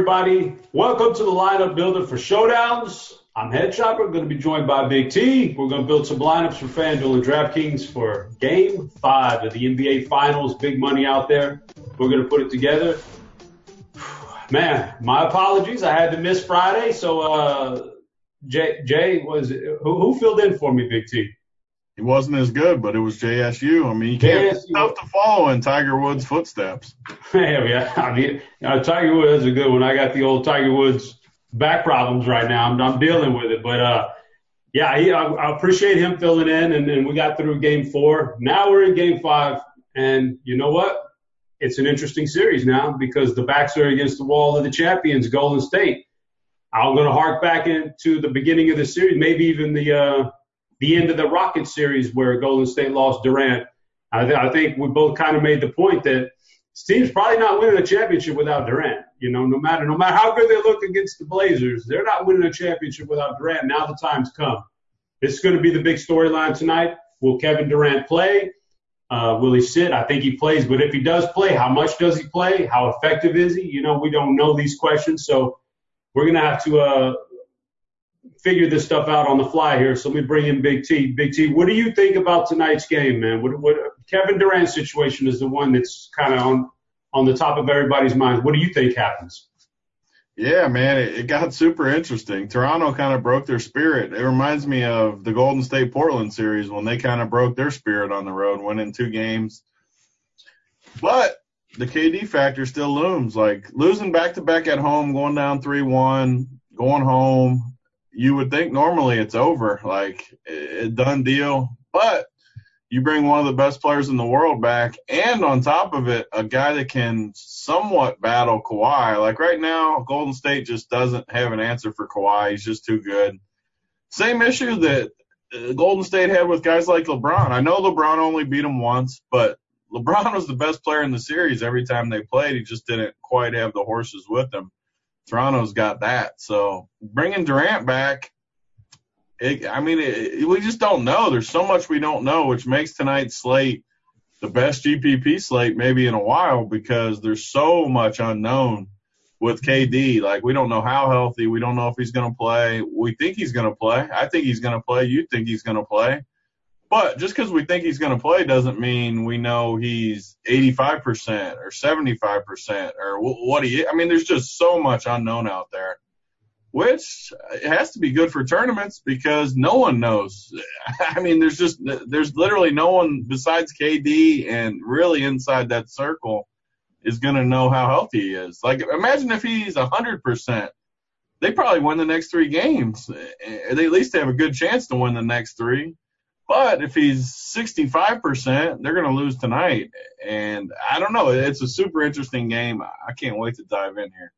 Everybody? Welcome to the lineup builder for Showdowns. I'm Headchopper. Going to be joined by Big T. We're going to build some lineups for FanDuel and DraftKings for Game Five of the NBA Finals. Big money out there. We're going to put it together. Man, my apologies. I had to miss Friday. So, uh, Jay, Jay was who, who filled in for me, Big T? He wasn't as good, but it was JSU. I mean, you can't JSU. tough to follow in Tiger Woods' footsteps. yeah, yeah. I mean, uh, Tiger Woods is a good one. I got the old Tiger Woods back problems right now. I'm, I'm dealing with it, but uh, yeah, he, I, I appreciate him filling in, and then we got through Game Four. Now we're in Game Five, and you know what? It's an interesting series now because the backs are against the wall of the champions, Golden State. I'm going to hark back into the beginning of the series, maybe even the uh, the end of the Rocket series where Golden State lost Durant. I, th- I think we both kind of made the point that this team's probably not winning a championship without Durant. You know, no matter no matter how good they look against the Blazers, they're not winning a championship without Durant. Now the time's come. This is going to be the big storyline tonight. Will Kevin Durant play? Uh, will he sit? I think he plays, but if he does play, how much does he play? How effective is he? You know, we don't know these questions, so we're to have to uh, figure this stuff out on the fly here. So let me bring in Big T. Big T, what do you think about tonight's game, man? What, what Kevin Durant's situation is the one that's kind of on on the top of everybody's mind. What do you think happens? Yeah, man, it, it got super interesting. Toronto kind of broke their spirit. It reminds me of the Golden State Portland series when they kind of broke their spirit on the road, winning two games. But the KD factor still looms. Like losing back to back at home, going down 3 1, going home, you would think normally it's over, like a done deal. But you bring one of the best players in the world back, and on top of it, a guy that can somewhat battle Kawhi. Like right now, Golden State just doesn't have an answer for Kawhi. He's just too good. Same issue that uh, Golden State had with guys like LeBron. I know LeBron only beat him once, but LeBron was the best player in the series every time they played. He just didn't quite have the horses with him. Toronto's got that. So bringing Durant back, it, I mean, it, we just don't know. There's so much we don't know, which makes tonight's slate the best GPP slate maybe in a while because there's so much unknown with KD. Like we don't know how healthy. We don't know if he's going to play. We think he's going to play. I think he's going to play. You think he's going to play. But just because we think he's going to play doesn't mean we know he's 85% or 75% or what he. I mean, there's just so much unknown out there, which has to be good for tournaments because no one knows. I mean, there's just there's literally no one besides KD and really inside that circle is going to know how healthy he is. Like, imagine if he's 100%. They probably win the next three games. They at least have a good chance to win the next three but if he's 65%, they're going to lose tonight. And I don't know. It's a super interesting game. I can't wait to dive in here.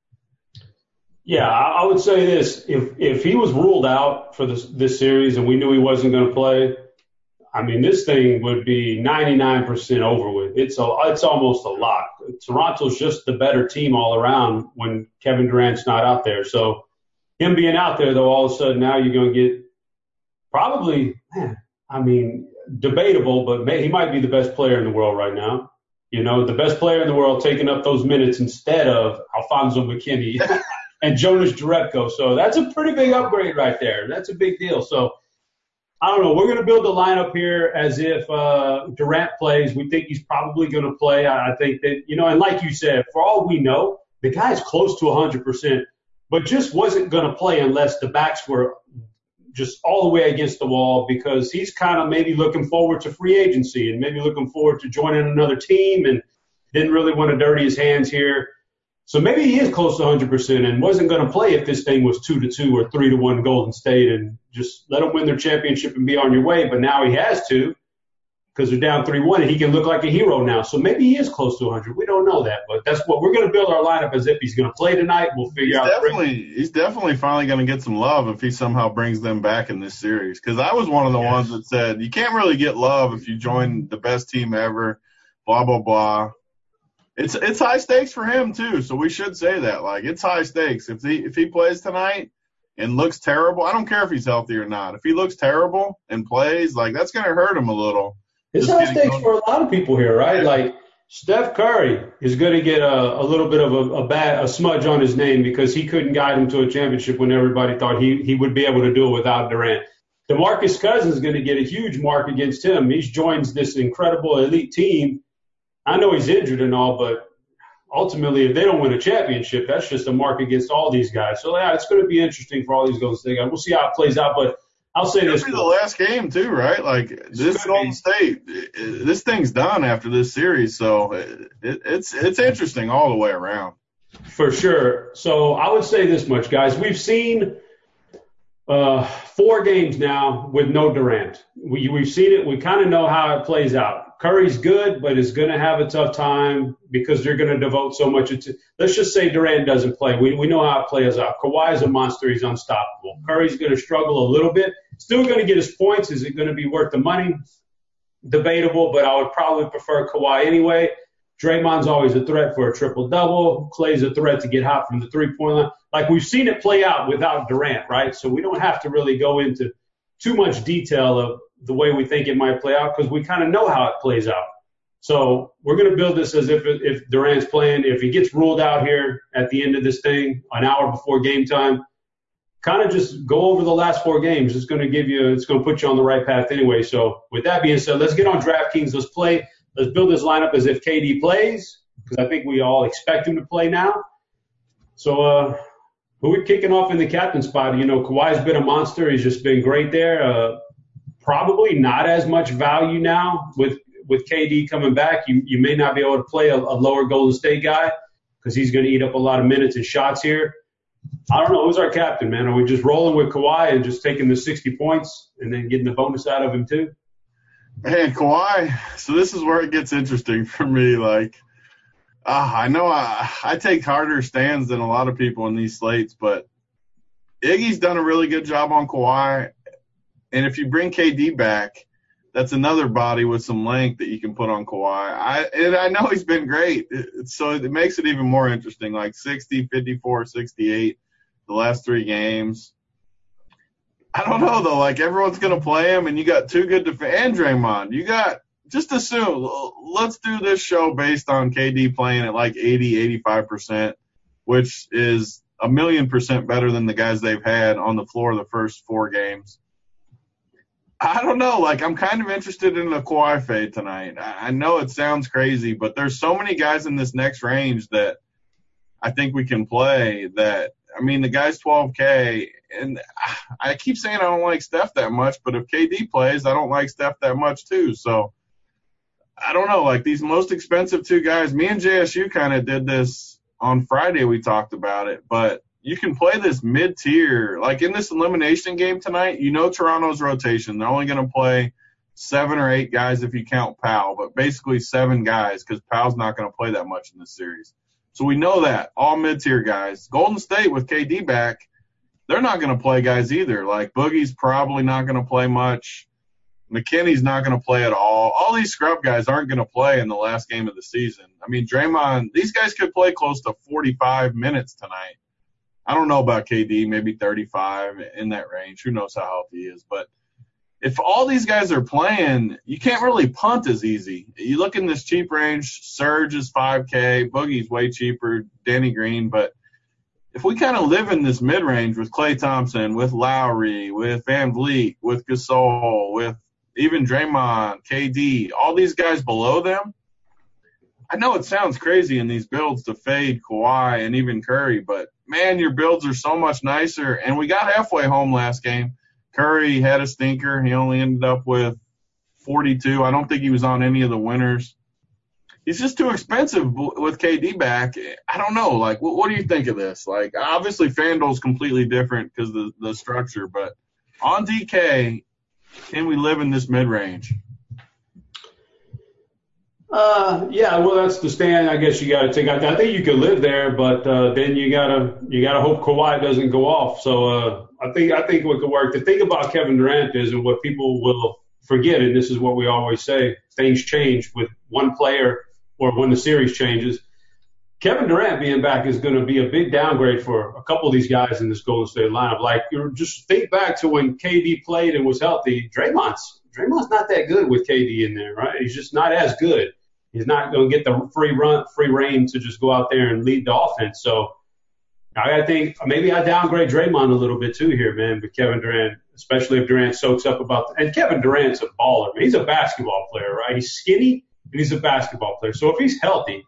Yeah, I would say this: if if he was ruled out for this this series and we knew he wasn't going to play, I mean, this thing would be 99% over with. It's a it's almost a lock. Toronto's just the better team all around when Kevin Durant's not out there. So him being out there, though, all of a sudden now you're going to get probably man, I mean, debatable, but he might be the best player in the world right now. You know, the best player in the world taking up those minutes instead of Alfonzo McKinney and Jonas Jerebko. So that's a pretty big upgrade right there. That's a big deal. So I don't know. We're going to build the lineup here as if uh, Durant plays. We think he's probably going to play. I, I think that, you know, and like you said, for all we know, the guy's close to 100%, but just wasn't going to play unless the backs were just all the way against the wall because he's kind of maybe looking forward to free agency and maybe looking forward to joining another team and didn't really want to dirty his hands here. So maybe he is close to 100% and wasn't going to play if this thing was two to two or three to one Golden State and just let them win their championship and be on your way. But now he has to because they're down 3-1 and he can look like a hero now. So maybe he is close to 100. We don't know that, but that's what we're going to build our lineup as if he's going to play tonight. We'll figure he's out. Definitely, he's definitely finally going to get some love if he somehow brings them back in this series. Because I was one of the yes. ones that said you can't really get love if you join the best team ever. Blah blah blah. It's it's high stakes for him too, so we should say that. Like it's high stakes. If he if he plays tonight and looks terrible, I don't care if he's healthy or not. If he looks terrible and plays, like that's going to hurt him a little it's high stakes for a lot of people here, right? Like Steph Curry is going to get a, a little bit of a, a bad a smudge on his name because he couldn't guide him to a championship when everybody thought he he would be able to do it without Durant. DeMarcus Cousins is going to get a huge mark against him. He joins this incredible elite team. I know he's injured and all, but ultimately, if they don't win a championship, that's just a mark against all these guys. So yeah, it's going to be interesting for all these Golden State guys. We'll see how it plays out, but I'll say this: the last game too, right? Like this Golden State, this thing's done after this series, so it, it's it's interesting all the way around. For sure. So I would say this much, guys: we've seen uh, four games now with no Durant. We we've seen it. We kind of know how it plays out. Curry's good, but is going to have a tough time because they're going to devote so much. To, let's just say Durant doesn't play. We, we know how it plays out. Kawhi is a monster. He's unstoppable. Curry's going to struggle a little bit. Still going to get his points. Is it going to be worth the money? Debatable, but I would probably prefer Kawhi anyway. Draymond's always a threat for a triple double. Klay's a threat to get hot from the three point line. Like we've seen it play out without Durant, right? So we don't have to really go into too much detail of the way we think it might play out because we kind of know how it plays out. So we're going to build this as if if Durant's playing. If he gets ruled out here at the end of this thing, an hour before game time, kind of just go over the last four games. It's going to give you, it's going to put you on the right path anyway. So with that being said, let's get on DraftKings. Let's play. Let's build this lineup as if KD plays because I think we all expect him to play now. So uh, who we kicking off in the captain spot? You know, Kawhi's been a monster. He's just been great there. Uh, probably not as much value now with with KD coming back. You you may not be able to play a, a lower Golden State guy because he's going to eat up a lot of minutes and shots here. I don't know who's our captain, man. Are we just rolling with Kawhi and just taking the 60 points and then getting the bonus out of him too? Man, Kawhi. So this is where it gets interesting for me. Like, uh, I know I, I take harder stands than a lot of people in these slates, but Iggy's done a really good job on Kawhi. And if you bring KD back, that's another body with some length that you can put on Kawhi. I and I know he's been great, so it makes it even more interesting. Like 60, 54, 68, the last three games. I don't know though. Like everyone's gonna play him, and you got two good defense and Draymond. You got just assume. Let's do this show based on KD playing at like 80, 85 percent, which is a million percent better than the guys they've had on the floor the first four games. I don't know. Like, I'm kind of interested in fade tonight. I know it sounds crazy, but there's so many guys in this next range that I think we can play. That I mean, the guy's 12K, and I keep saying I don't like Steph that much, but if KD plays, I don't like Steph that much too. So I don't know. Like these most expensive two guys, me and JSU kind of did this on Friday. We talked about it, but you can play this mid tier. Like in this elimination game tonight, you know Toronto's rotation. They're only going to play seven or eight guys if you count Powell, but basically seven guys because Powell's not going to play that much in this series. So we know that all mid tier guys. Golden State with KD back, they're not going to play guys either. Like Boogie's probably not going to play much. McKinney's not going to play at all. All these scrub guys aren't going to play in the last game of the season. I mean, Draymond, these guys could play close to 45 minutes tonight. I don't know about KD, maybe 35 in that range. Who knows how healthy he is? But if all these guys are playing, you can't really punt as easy. You look in this cheap range, Serge is 5K, Boogie's way cheaper, Danny Green. But if we kind of live in this mid range with Klay Thompson, with Lowry, with VanVleet, with Gasol, with even Draymond, KD, all these guys below them, I know it sounds crazy in these builds to fade Kawhi and even Curry, but man, your builds are so much nicer. And we got halfway home last game. Curry had a stinker. He only ended up with 42. I don't think he was on any of the winners. He's just too expensive with KD back. I don't know. Like, what, what do you think of this? Like, obviously, FanDuel's completely different because the the structure, but on DK, can we live in this mid range? Uh, yeah, well, that's the stand. I guess you got to take out. I think you could live there, but uh, then you gotta you gotta hope Kawhi doesn't go off. So uh, I think I think what could work. The thing about Kevin Durant is, and what people will forget, and this is what we always say: things change with one player or when the series changes. Kevin Durant being back is going to be a big downgrade for a couple of these guys in this Golden State lineup. Like, you just think back to when KD played and was healthy. Draymond's Draymond's not that good with KD in there, right? He's just not as good. He's not going to get the free run, free reign to just go out there and lead the offense. So I think maybe I downgrade Draymond a little bit too here, man, with Kevin Durant, especially if Durant soaks up about. And Kevin Durant's a baller. Man. He's a basketball player, right? He's skinny and he's a basketball player. So if he's healthy,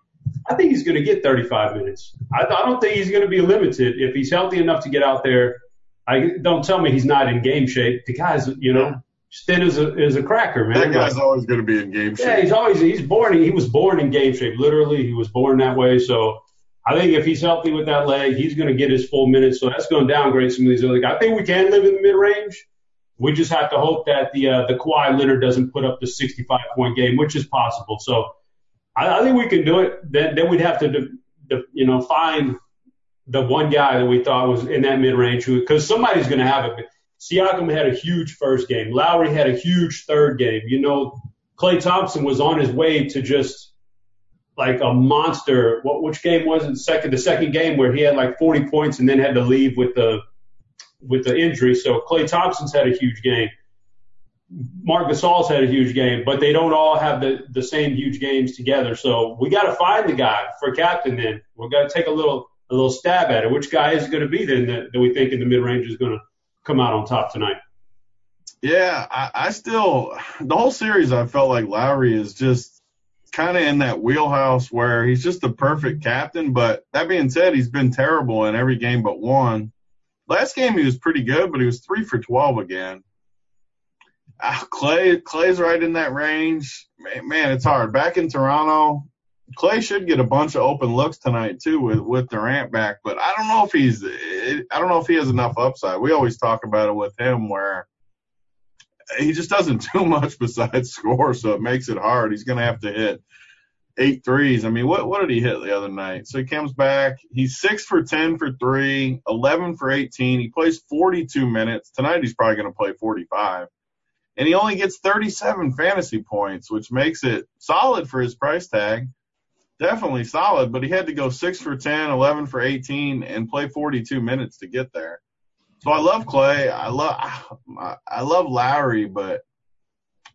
I think he's going to get 35 minutes. I, I don't think he's going to be limited if he's healthy enough to get out there. I don't tell me he's not in game shape. The guy's, you know, thin as a as a cracker, man. That guy's like, always going to be in game shape. Yeah, he's always he's born. He was born in game shape. Literally, he was born that way. So I think if he's healthy with that leg, he's going to get his full minutes. So that's going to downgrade some of these other guys. I think we can live in the mid range. We just have to hope that the uh, the Kawhi Leonard doesn't put up the 65 point game, which is possible. So I, I think we can do it. Then then we'd have to, de- de- you know, find the one guy that we thought was in that mid range because somebody's going to have it. Siakam had a huge first game. Lowry had a huge third game. You know, Klay Thompson was on his way to just like a monster. What which game was it? Second, the second game where he had like 40 points and then had to leave with the with the injury. So Klay Thompson's had a huge game. Marc Gasol's had a huge game, but they don't all have the the same huge games together. So we got to find the guy for captain. Then we got to take a little a little stab at it. Which guy is going to be then that, that we think in the mid range is going to come out on top tonight? Yeah, I, I still the whole series I felt like Lowry is just kind of in that wheelhouse where he's just the perfect captain. But that being said, he's been terrible in every game but one. Last game he was pretty good, but he was three for twelve again. Uh, Klay Klay's right in that range. Man, man, it's hard. Back in Toronto, Klay should get a bunch of open looks tonight too with with Durant back, but I don't know if he's I don't know if he has enough upside. We always talk about it with him where he just doesn't do much besides score, so it makes it hard. He's going to have to hit eight threes. I mean, what what did he hit the other night? So he comes back. He's six for ten for three, eleven for eighteen. He plays forty two minutes tonight. He's probably going to play forty five, and he only gets thirty seven fantasy points, which makes it solid for his price tag. Definitely solid, but he had to go six for 10, 11 for 18, and play 42 minutes to get there. So I love Klay. I love I love Lowry, but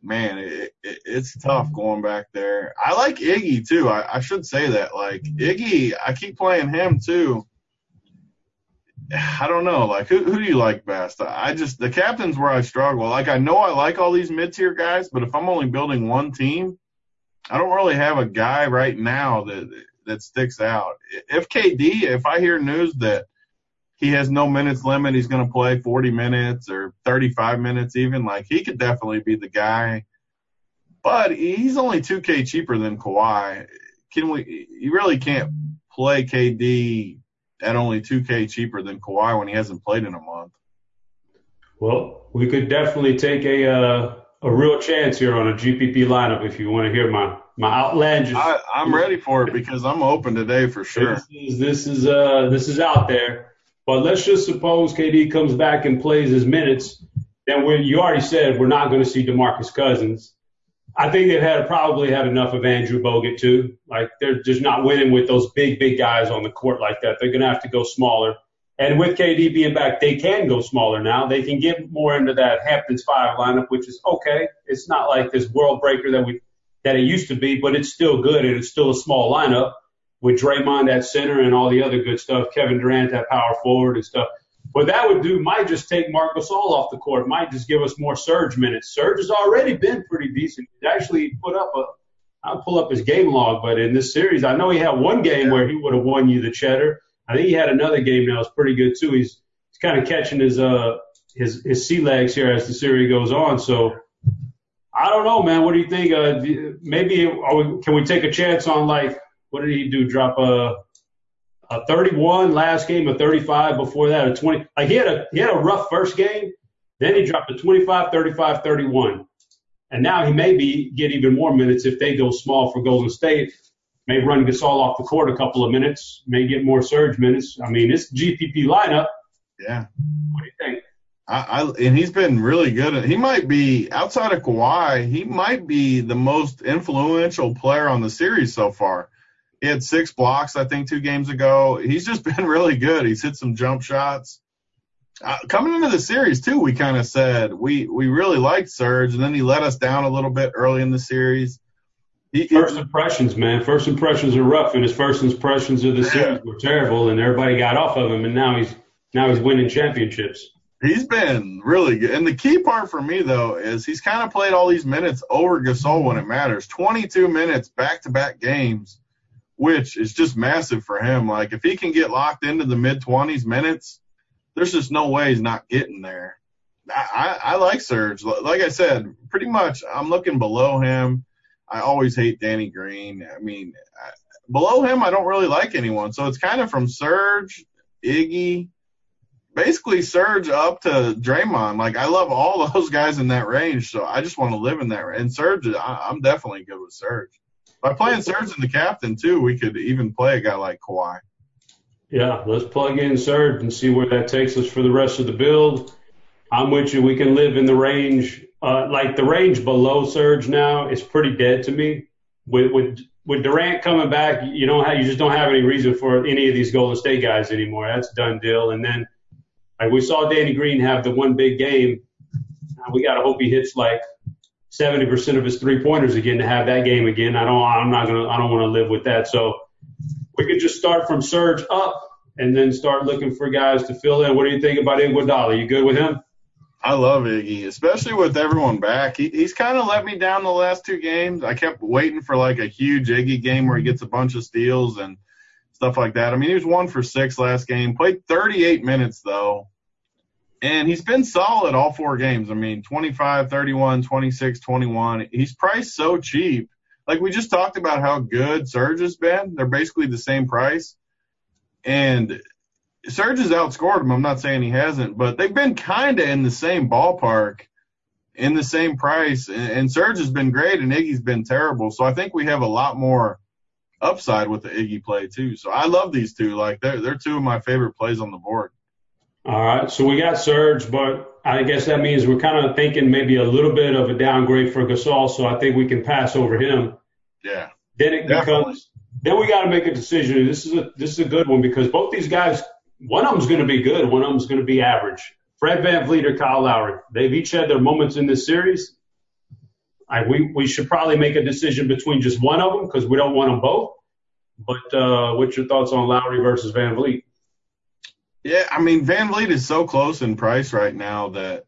man, it, it, it's tough going back there. I like Iggy too. I, I should say that. Like Iggy, I keep playing him too. I don't know. Like who who do you like best? I just the captain's where I struggle. Like I know I like all these mid tier guys, but if I'm only building one team, I don't really have a guy right now that that sticks out. If KD, if I hear news that he has no minutes limit. He's going to play 40 minutes or 35 minutes even. Like he could definitely be the guy, but he's only 2K cheaper than Kawhi. Can we? You really can't play KD at only 2K cheaper than Kawhi when he hasn't played in a month. Well, we could definitely take a uh, a real chance here on a GPP lineup if you want to hear my my outlandish. I, I'm ready for it because I'm open today for sure. This is this is uh this is out there. But let's just suppose KD comes back and plays his minutes. Then when you already said we're not going to see DeMarcus Cousins. I think they've had probably had enough of Andrew Bogut too. Like they're just not winning with those big, big guys on the court like that. They're going to have to go smaller. And with KD being back, they can go smaller now. They can get more into that Hamptons five lineup, which is okay. It's not like this world breaker that we that it used to be, but it's still good and it's still a small lineup with Draymond at center and all the other good stuff, Kevin Durant at power forward and stuff. What that would do might just take Marc Gasol off the court, might just give us more Serge minutes. Serge has already been pretty decent. He actually put up a, I'll pull up his game log, but in this series, I know he had one game where he would have won you the cheddar. I think he had another game that was pretty good too. He's, he's kind of catching his, uh, his, his sea legs here as the series goes on. So I don't know, man. What do you think? Uh, maybe, we, can we take a chance on like, what did he do? Drop a a 31 last game, a 35 before that, a 20. Like he had a he had a rough first game, then he dropped a 25, 35, 31, and now he may be get even more minutes if they go small for Golden State. May run Gasol off the court a couple of minutes, may get more Serge minutes. I mean, it's GPP lineup. Yeah. What do you think? I, I, and he's been really good. He might be outside of Kawhi. He might be the most influential player on the series so far. He had six blocks, I think, two games ago. He's just been really good. He's hit some jump shots. Uh, coming into the series too, we kind of said we we really liked Serge, and then he let us down a little bit early in the series. He, first impressions, man. First impressions are rough, and his first impressions of the series were terrible, and everybody got off of him, and now he's now he's winning championships. He's been really good, and the key part for me though is he's kind of played all these minutes over Gasol when it matters. 22 minutes back to back games, which is just massive for him. Like if he can get locked into the mid 20s minutes, there's just no way he's not getting there. I, I, I like Serge. Like I said, pretty much I'm looking below him. I always hate Danny Green. I mean, I, below him, I don't really like anyone. So it's kind of from Serge, Iggy, basically Serge up to Draymond. Like I love all those guys in that range. So I just want to live in that. And Serge, I, I'm definitely good with Serge. By playing Serge in the captain too, we could even play a guy like Kawhi. Yeah, let's plug in Serge and see where that takes us for the rest of the build. I'm with you. We can live in the range, Uh, like the range below Serge now is pretty dead to me. With with with Durant coming back, you don't have, you just don't have any reason for any of these Golden State guys anymore. That's done deal. And then like we saw Danny Green have the one big game. Uh, we got to hope he hits like 70% of his three pointers again to have that game again. I don't, I'm not to, I don't want to live with that. So we could just start from Serge up and then start looking for guys to fill in. What do you think about Iguodala? You good with him? I love Iggy, especially with everyone back. He, he's kind of let me down the last two games. I kept waiting for like a huge Iggy game where he gets a bunch of steals and stuff like that. I mean, he was one for six last game, played 38 minutes though, and he's been solid all four games. I mean, 25, 31, 26, 21. He's priced so cheap. Like we just talked about how good Serge has been. They're basically the same price. And Serge has outscored him. I'm not saying he hasn't, but they've been kind of in the same ballpark, in the same price. And, and Serge has been great, and Iggy's been terrible. So I think we have a lot more upside with the Iggy play too. So I love these two. Like they're they're two of my favorite plays on the board. All right, so we got Serge, but I guess that means we're kind of thinking maybe a little bit of a downgrade for Gasol. So I think we can pass over him. Yeah. Then it definitely. becomes. Then we got to make a decision. This is a this is a good one because both these guys one of them's going to be good, one of them's going to be average. Fred Van VanVleet or Kyle Lowry. They've each had their moments in this series. I, we, we should probably make a decision between just one of them because we don't want them both. But uh, what's your thoughts on Lowry versus Van VanVleet? Yeah, I mean Van VanVleet is so close in price right now that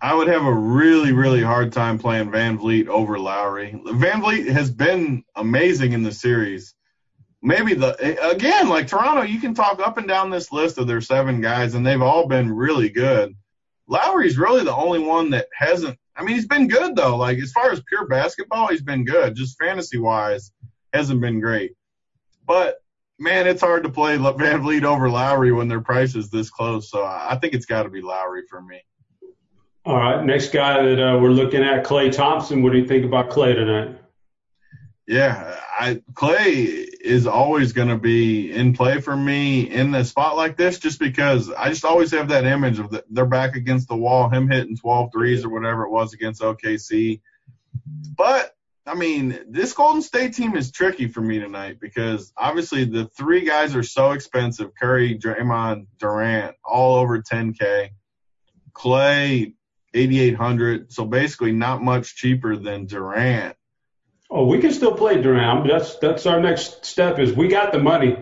I would have a really, really hard time playing Van VanVleet over Lowry. Van VanVleet has been amazing in the series maybe the again like Toronto, you can talk up and down this list of their seven guys, and they've all been really good. Lowry's really the only one that hasn't. I mean, he's been good though. Like as far as pure basketball, he's been good. Just fantasy wise, hasn't been great. But man, it's hard to play VanVleet over Lowry when their price is this close. So I think it's got to be Lowry for me. All right, next guy that uh, we're looking at, Klay Thompson. What do you think about Klay tonight? Yeah, I Klay is always going to be in play for me in a spot like this, just because I just always have that image of the, they're back against the wall, him hitting 12 threes or whatever it was against OKC. But I mean, this Golden State team is tricky for me tonight because obviously the three guys are so expensive: Curry, Draymond, Durant, all over 10k. Klay, 8800, so basically not much cheaper than Durant Oh, we can still play Durant. That's that's our next step. Is we got the money.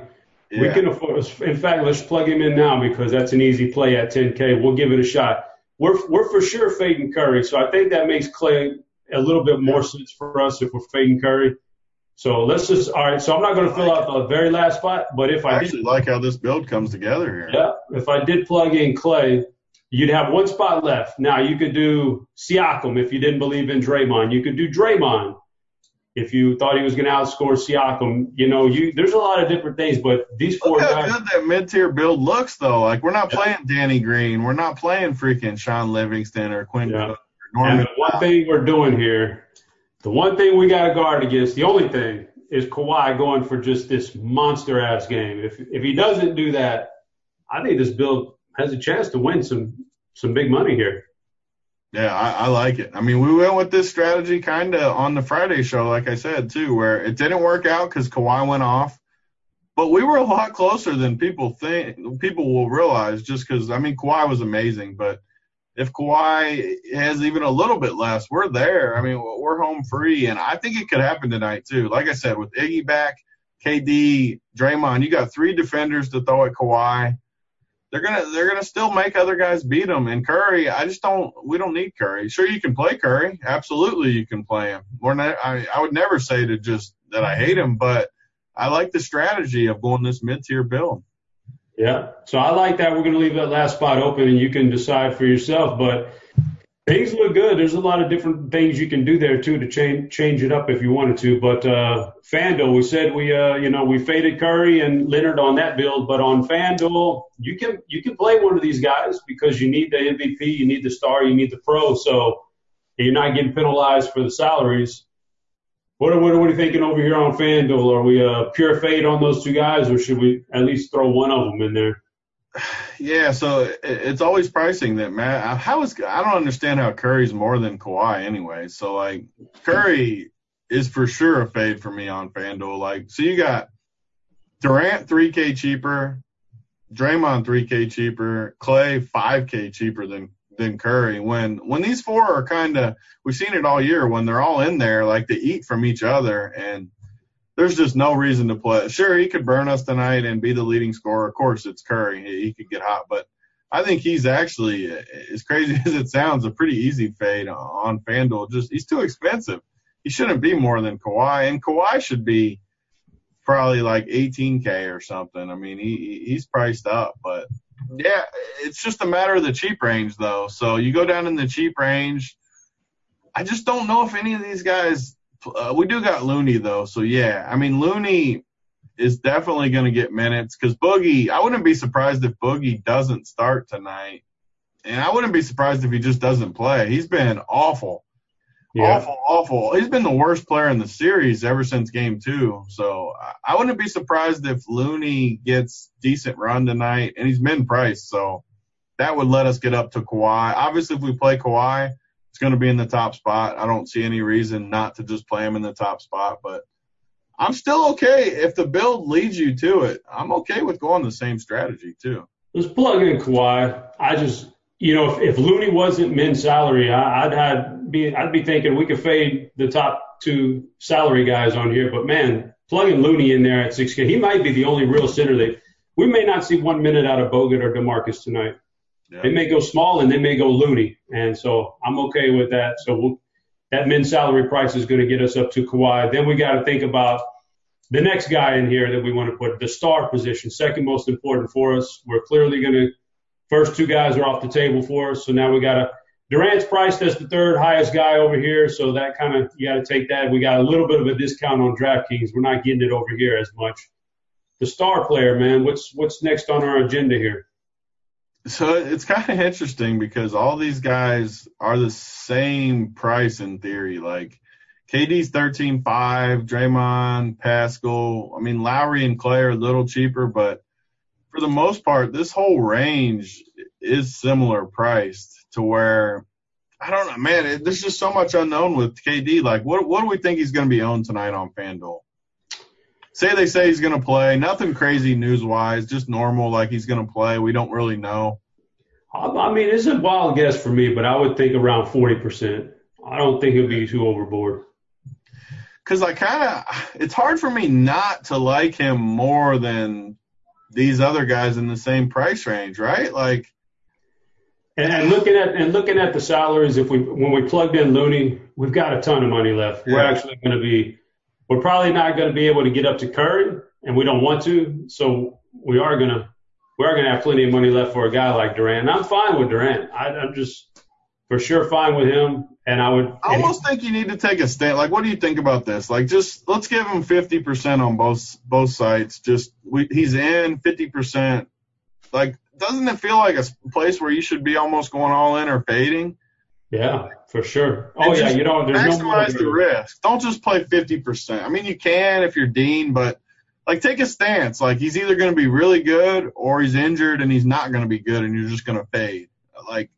Yeah. We can afford. In fact, let's plug him in now because that's an easy play at 10K. We'll give it a shot. We're we're for sure fading Curry, so I think that makes Klay a little bit more sense for us if we're fading Curry. So let's just all right. So I'm not going to fill out the very last spot, but if I, I actually did, like how this build comes together here. Yeah, if I did plug in Klay, you'd have one spot left. Now you could do Siakam if you didn't believe in Draymond. You could do Draymond if you thought he was going to outscore Siakam, you know, you there's a lot of different things, but these four Look how guys, good that mid tier build looks though. Like we're not playing Danny Green, we're not playing freaking Shaun Livingston or Quinn. Yeah. Or Norman. And the one thing we're doing here, the one thing we got to guard against, the only thing is Kawhi going for just this monster ass game. If if he doesn't do that, I think this build has a chance to win some some big money here. Yeah, I, I like it. I mean, we went with this strategy kind of on the Friday show, like I said too, where it didn't work out because Kawhi went off, but we were a lot closer than people think. People will realize just because I mean Kawhi was amazing, but if Kawhi has even a little bit less, we're there. I mean, we're home free, and I think it could happen tonight too. Like I said, with Iggy back, KD, Draymond, you got three defenders to throw at Kawhi. They're gonna they're gonna still make other guys beat them. And Curry, I just don't we don't need Curry. Sure, you can play Curry, absolutely you can play him. We're not, I I would never say to just that I hate him, but I like the strategy of going this mid tier build. Yeah. So I like that. We're going to leave that last spot open and you can decide for yourself. But things look good. There's a lot of different things you can do there too to change change it up if you wanted to. But uh, FanDuel, we said we uh, you know we faded Curry and Leonard on that build, but on FanDuel, you can you can play one of these guys because you need the MVP, you need the star, you need the pro. So you're not getting penalized for the salaries. What are, what are we thinking over here on FanDuel? Are we a pure fade on those two guys, or should we at least throw one of them in there? Yeah, so it's always pricing that Matt. How is I don't understand how Curry's more than Kawhi anyway. So like Curry is for sure a fade for me on FanDuel. Like so you got Durant 3K cheaper, Draymond 3K cheaper, Klay 5K cheaper than than Curry. When when these four are kind of we've seen it all year when they're all in there like they eat from each other and there's just no reason to play. Sure, he could burn us tonight and be the leading scorer. Of course, it's Curry. He could get hot, but I think he's actually, as crazy as it sounds, a pretty easy fade on FanDuel. Just he's too expensive. He shouldn't be more than Kawhi, and Kawhi should be probably like 18k or something. I mean, he he's priced up, but yeah, it's just a matter of the cheap range, though. So you go down in the cheap range. I just don't know if any of these guys. Uh, we do got Looney though, so yeah. I mean, Looney is definitely going to get minutes because Boogie. I wouldn't be surprised if Boogie doesn't start tonight, and I wouldn't be surprised if he just doesn't play. He's been awful. Yeah. Awful, awful. He's been the worst player in the series ever since game two. So I wouldn't be surprised if Looney gets decent run tonight, and he's min priced. So that would let us get up to Kawhi. Obviously, if we play Kawhi, it's going to be in the top spot. I don't see any reason not to just play him in the top spot, but I'm still okay if the build leads you to it. I'm okay with going the same strategy too. Let's plug in Kawhi. I just you know, if, if Looney wasn't min salary, I, I'd be I'd be thinking we could fade the top two salary guys on here. But man, plugging Looney in there at 6K, he might be the only real center that we may not see one minute out of Bogut or DeMarcus tonight. Yeah. They may go small and they may go Looney, and so I'm okay with that. So we'll, that min salary price is going to get us up to Kawhi. Then we got to think about the next guy in here that we want to put the star position, second most important for us. We're clearly going to First two guys are off the table for us. So now we got a Durant's priced as the third highest guy over here. So that kind of, you got to take that. We got a little bit of a discount on DraftKings. We're not getting it over here as much. The star player, man, what's, what's next on our agenda here? So it's kind of interesting because all these guys are the same price in theory. Like KD's 13.5, Draymond, Pascal. I mean, Lowry and Klay are a little cheaper, but for the most part, this whole range is similar priced to where I don't know, man. It, there's just so much unknown with KD. Like, what what do we think he's going to be owned tonight on FanDuel? Say they say he's going to play. Nothing crazy news wise, just normal. Like he's going to play. We don't really know. I mean, it's a wild guess for me, but I would think around forty percent. I don't think he'll be too overboard. Cause I kind of, it's hard for me not to like him more than these other guys in the same price range, right? Like, and, and looking at and looking at the salaries, if we when we plugged in Looney, we've got a ton of money left. Yeah. We're actually going to be, we're probably not going to be able to get up to Curry, and we don't want to. So we are gonna we are gonna have plenty of money left for a guy like Durant. And I'm fine with Durant. I, I'm just for sure fine with him. And I would. I almost think you need to take a stand. Like, what do you think about this? Like, just let's give him 50% on both both sides. Just we, he's in 50%. Like, doesn't it feel like a place where you should be almost going all in or fading? Yeah, for sure. Oh yeah, you don't. There's maximize no the risk. Don't just play 50%. I mean, you can if you're Dean, but like take a stance. Like he's either going to be really good or he's injured and he's not going to be good, and you're just going to fade. Like,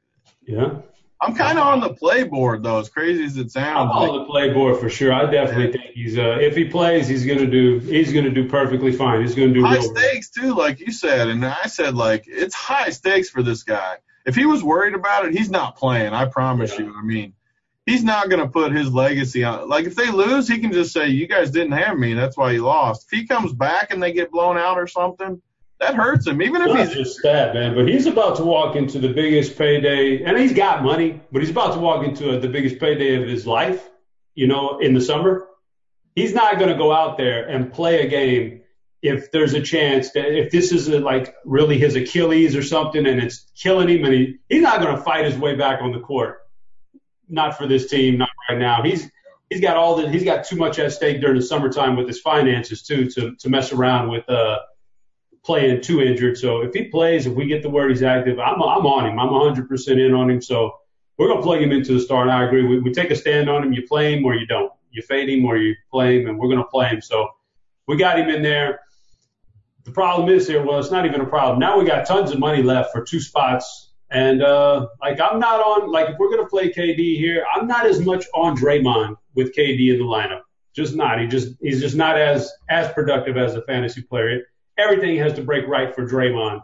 yeah. I'm kind of on the play board though, as crazy as it sounds. I'm on the play board for sure. I definitely yeah. think he's uh, if he plays, he's gonna do he's gonna do perfectly fine. He's gonna do high stakes too, like you said, and I said like it's high stakes for this guy. If he was worried about it, he's not playing. I promise yeah. you. I mean, he's not going to put his legacy on. Like if they lose, he can just say, "You guys didn't have me. That's why you lost." If he comes back and they get blown out or something, that hurts him. Even if Not he's just that, man. But he's about to walk into the biggest payday, and he's got money, but he's about to walk into the biggest payday of his life. You know, in the summer, he's not going to go out there and play a game if there's a chance that if this is like really his Achilles or something and it's killing him and he, he's not going to fight his way back on the court. Not for this team, not right now. He's he's got all the he's got too much at stake during the summertime with his finances too to to mess around with uh playing too injured. So if he plays, if we get the word he's active, I'm I'm on him. I'm 100% in on him. So we're gonna plug him into the start. I agree. We, we take a stand on him. You play him or you don't. You fade him or you play him, and we're gonna play him. So we got him in there. The problem is here, well, it's not even a problem. Now we got tons of money left for two spots. And uh, like I'm not on like if we're gonna play KD here, I'm not as much on Draymond with KD in the lineup. Just not. He just he's just not as as productive as a fantasy player everything has to break right for Draymond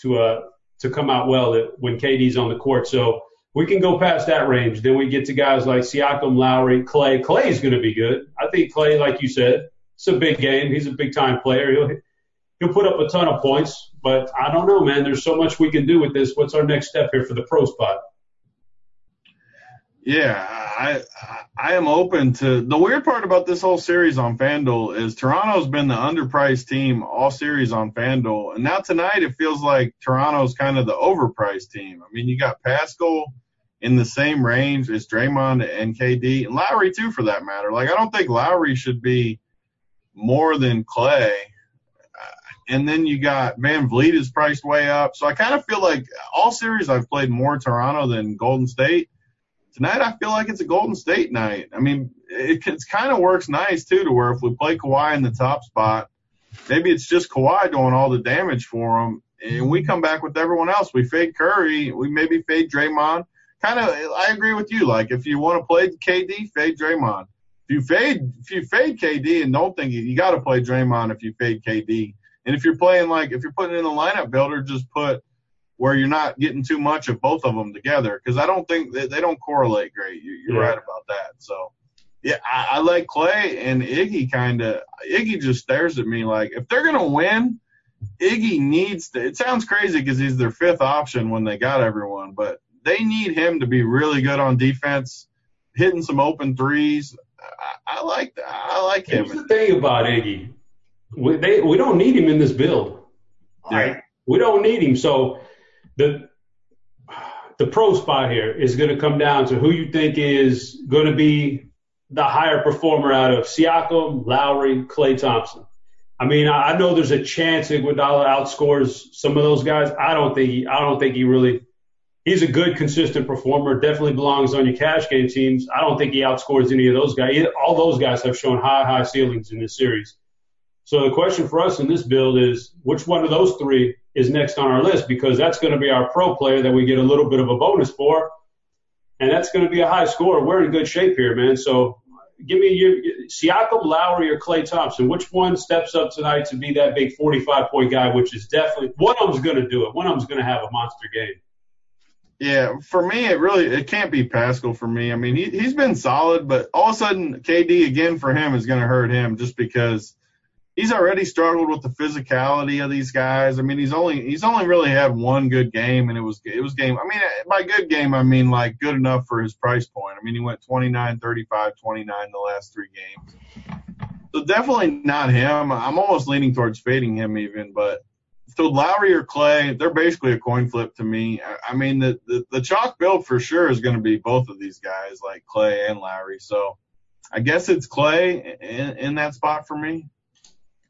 to uh to come out well when KD's on the court. So we can go past that range. Then we get to guys like Siakam, Lowry, Klay. Klay's going to be good. I think Klay, like you said, it's a big game. He's a big time player. He'll he'll put up a ton of points. But I don't know, man. There's so much we can do with this. What's our next step here for the pro spot? Yeah, I I am open to the weird part about this whole series on FanDuel is Toronto's been the underpriced team all series on FanDuel, and now tonight it feels like Toronto's kind of the overpriced team. I mean, you got Pascal in the same range as Draymond and KD and Lowry too, for that matter. Like I don't think Lowry should be more than Klay. And then you got VanVleet is priced way up. So I kind of feel like all series I've played more Toronto than Golden State tonight I feel like it's a Golden State night. I mean, it, it kind of works nice too, to where if we play Kawhi in the top spot, maybe it's just Kawhi doing all the damage for him, and we come back with everyone else. We fade Curry, we maybe fade Draymond. Kind of, I agree with you. Like if you want to play KD, fade Draymond. If you fade, if you fade KD and don't think you, you got to play Draymond if you fade KD. And if you're playing like if you're putting in the lineup builder, just put where you're not getting too much of both of them together because I don't think they, they don't correlate great. You, are yeah. right about that. So yeah, I, I like Klay and Iggy kind of. Iggy just stares at me like if they're gonna win, Iggy needs to. It sounds crazy because he's their fifth option when they got everyone, but they need him to be really good on defense, hitting some open threes. I, I like. I like him. Here's the thing about Iggy, we, they, we don't need him in this build. Yeah. We don't need him. So the the pro spot here is going to come down to who you think is going to be the higher performer out of Siakam, Lowry, Klay Thompson. I mean, I, I know there's a chance Iguodala outscores some of those guys. I don't think he, I don't think he really. He's a good, consistent performer. Definitely belongs on your cash game teams. I don't think he outscores any of those guys. All those guys have shown high, high ceilings in this series. So the question for us in this build is which one of those three is next on our list because that's going to be our pro player that we get a little bit of a bonus for. And that's going to be a high score. We're in good shape here, man. So give me your Siakam, Lowry, or Klay Thompson. Which one steps up tonight to be that big 45 point guy, which is definitely one of them's going to do it. One of them's going to have a monster game. Yeah, for me, it really it can't be Pascal for me. I mean, he he's been solid, but all of a sudden, KD again for him is going to hurt him just because he's already struggled with the physicality of these guys. I mean, he's only he's only really had one good game, and it was it was game. I mean, by good game, I mean like good enough for his price point. I mean, he went 29, 35, 29 the last three games. So definitely not him. I'm almost leaning towards fading him even, but so Lowry or Klay, they're basically a coin flip to me. I, mean, the, the the chalk build for sure is going to be both of these guys, like Klay and Lowry. So I guess it's Klay in, in that spot for me.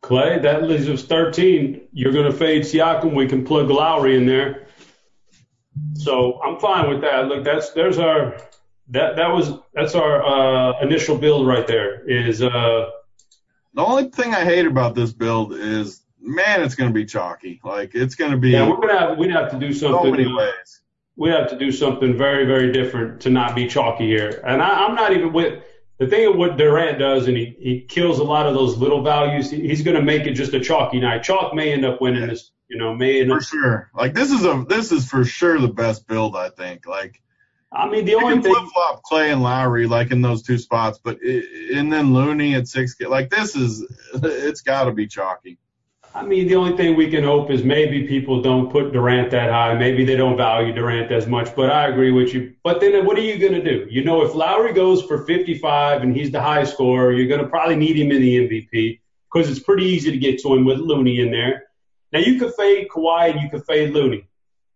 Klay, that leaves us 13. You're going to fade Siakam. We can plug Lowry in there. So I'm fine with that. Look, that's there's our that that was that's our uh, initial build right there. Is uh. The only thing I hate about this build is, man, it's going to be chalky. Like it's going to be. Yeah, we're gonna have we'd have to do something. So many ways. We have to do something very very different to not be chalky here. And I, I'm not even with the thing of what Durant does, and he, he kills a lot of those little values, he's going to make it just a chalky night. Chalk may end up winning this You know, man. For sure. Like this is a this is for sure the best build. I think. Like. I mean, the only thing flip flop Klay and Lowry like in those two spots, but it, and then Looney at six. Like this is, it's got to be chalky. I mean, the only thing we can hope is maybe people don't put Durant that high. Maybe they don't value Durant as much. But I agree with you. But then what are you going to do? You know, if Lowry goes for 55 and he's the high scorer, you're going to probably need him in the MVP because it's pretty easy to get to him with Looney in there. Now you could fade Kawhi and you could fade Looney,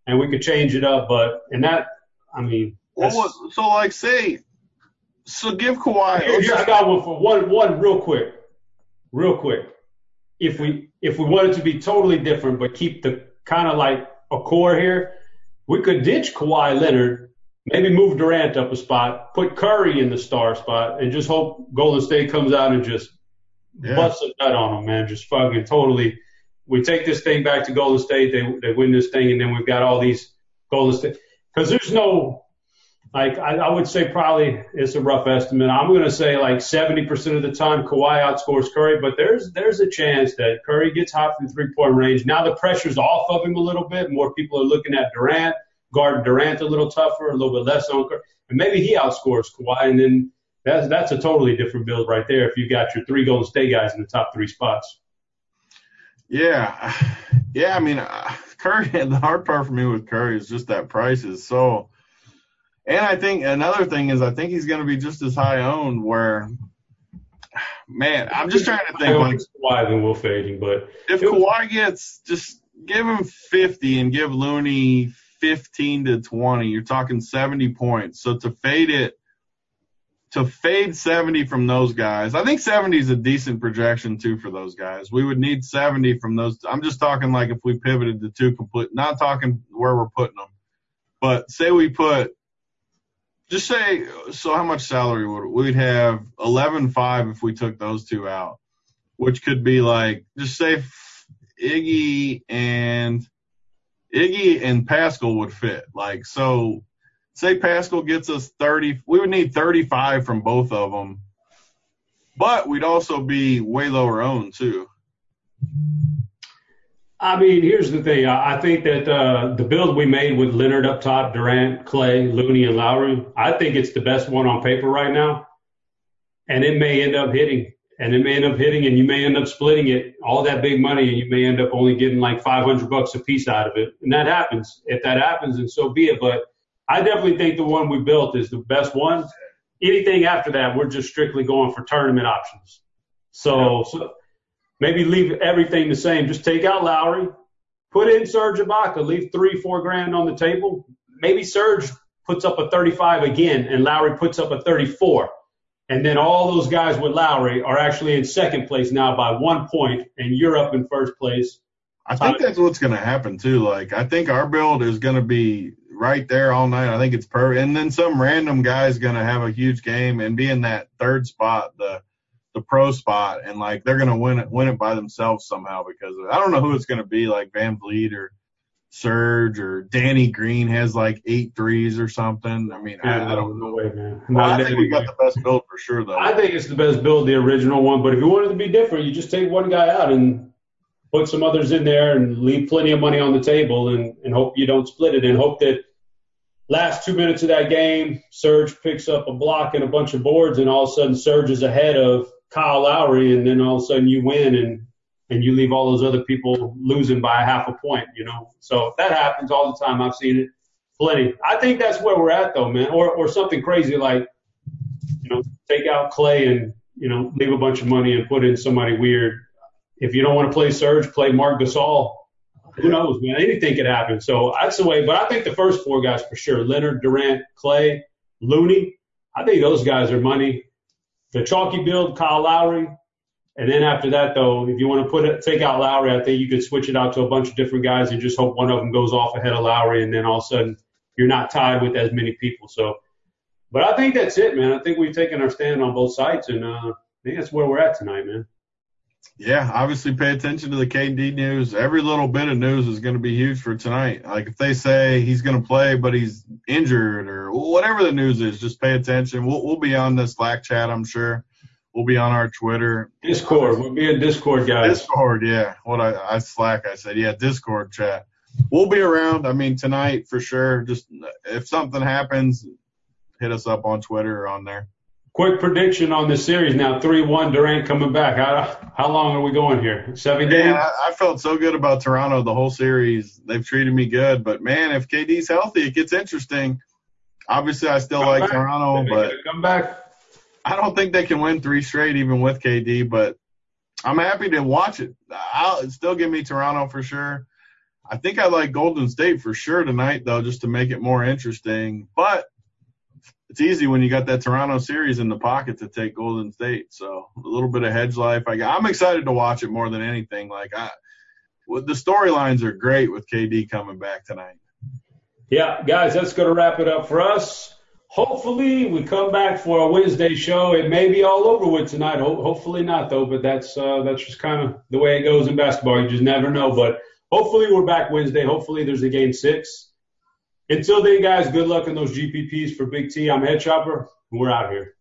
and we could change it up. But and that, I mean, well, so like say, so give Kawhi. Here, here I got one for one, one real quick, real quick. If we if we wanted to be totally different but keep the kind of like a core here, we could ditch Kawhi Leonard, maybe move Durant up a spot, put Curry in the star spot, and just hope Golden State comes out and just yeah. busts a nut on them, man. Just fucking totally. We take this thing back to Golden State, they they win this thing, and then we've got all these Golden State because there's no like I, I would say probably it's a rough estimate. I'm going to say like 70% of the time Kawhi outscores Curry, but there's there's a chance that Curry gets hot from three point range. Now the pressure's off of him a little bit. More people are looking at Durant, guarding Durant a little tougher, a little bit less on Curry, and maybe he outscores Kawhi, and then that's that's a totally different build right there. If you got your three Golden State guys in the top three spots. Yeah, yeah. I mean, uh, Curry. The hard part for me with Curry is just that price is so and I think another thing is I think he's going to be just as high owned. Where, man, I'm just trying to think like Kawhi than Will Fading, but if Kawhi gets just give him 50 and give Looney 15 to 20, you're talking 70 points. So to fade it, to fade 70 from those guys, I think 70 is a decent projection too for those guys. We would need 70 from those. I'm just talking like if we pivoted to two complete, not talking where we're putting them, but say we put just say so how much salary would we'd have eleven five if we took those two out, which could be like just say Iggy and Iggy and Pascal would fit. Like so say Pascal gets us 30 we would need 35 from both of them. But we'd also be way lower owned too. I mean, here's the thing. I think that uh, the build we made with Leonard up top, Durant, Klay, Looney, and Lowry, I think it's the best one on paper right now. And it may end up hitting, and it may end up hitting, and you may end up splitting it, all that big money, and you may end up only getting like 500 bucks a piece out of it. And that happens. If that happens, and so be it. But I definitely think the one we built is the best one. Anything after that, we're just strictly going for tournament options. So, so Maybe leave everything the same. Just take out Lowry, put in Serge Ibaka, leave three, four grand on the table. Maybe Serge puts up a 35 again and Lowry puts up a 34. And then all those guys with Lowry are actually in second place now by one point, and you're up in first place. I think that's what's going to happen too. Like, I think our build is going to be right there all night. I think it's perfect. And then some random guy is going to have a huge game and be in that third spot, the the pro spot and like they're gonna win it win it by themselves somehow because I don't know who it's gonna be like VanVleet or Serge or Danny Green has like eight threes or something. I mean, yeah, I, I, don't know. Way, man. Well, I think we got the best build for sure though. I think it's the best build, the original one. But if you wanted to be different, you just take one guy out and put some others in there and leave plenty of money on the table and, and hope you don't split it and hope that last two minutes of that game, Serge picks up a block and a bunch of boards, and all of a sudden Serge is ahead of Kyle Lowry, and then all of a sudden you win and and you leave all those other people losing by a half a point, you know. So that happens all the time. I've seen it plenty. I think that's where we're at though, man. Or or something crazy like, you know, take out Klay and you know leave a bunch of money and put in somebody weird. If you don't want to play Serge, play Marc Gasol. Who knows, man? Anything could happen. So that's the way. But I think the first four guys for sure: Leonard, Durant, Klay, Looney. I think those guys are money the chalky build, Kyle Lowry. And then after that, though, if you want to put it, take out Lowry, I think you could switch it out to a bunch of different guys and just hope one of them goes off ahead of Lowry, and then all of a sudden you're not tied with as many people. So, but I think that's it, man. I think we've taken our stand on both sides, and uh, I think that's where we're at tonight, man. Yeah, obviously pay attention to the KD news. Every little bit of news is going to be huge for tonight. Like if they say he's going to play but he's injured or whatever the news is, just pay attention. We'll we'll be on this Slack chat, I'm sure. We'll be on our Twitter. Discord. We'll be in Discord, guys. Discord, yeah. What I, I slack, I said, yeah, Discord chat. We'll be around. I mean, tonight for sure. Just if something happens, hit us up on Twitter or on there. Quick prediction on this series now: three-one. Durant coming back. How how long are we going here? Seven games. Man, I, I felt so good about Toronto the whole series. They've treated me good, but man, if KD's healthy, it gets interesting. Obviously, I still come like back. Toronto, but come back. I don't think they can win three straight even with KD, but I'm happy to watch it. I'll still give me Toronto for sure. I think I like Golden State for sure tonight though, just to make it more interesting. But it's easy when you got that Toronto series in the pocket to take Golden State. So a little bit of hedge life. I I'm excited to watch it more than anything. Like I, the storylines are great with KD coming back tonight. Yeah, guys, that's going to wrap it up for us. Hopefully, we come back for a Wednesday show. It may be all over with tonight. Ho- hopefully not, though. But that's uh, that's just kind of the way it goes in basketball. You just never know. But hopefully, we're back Wednesday. Hopefully, there's a game six. Until then, guys, good luck in those GPPs for Big T. I'm Headchopper. And we're out here.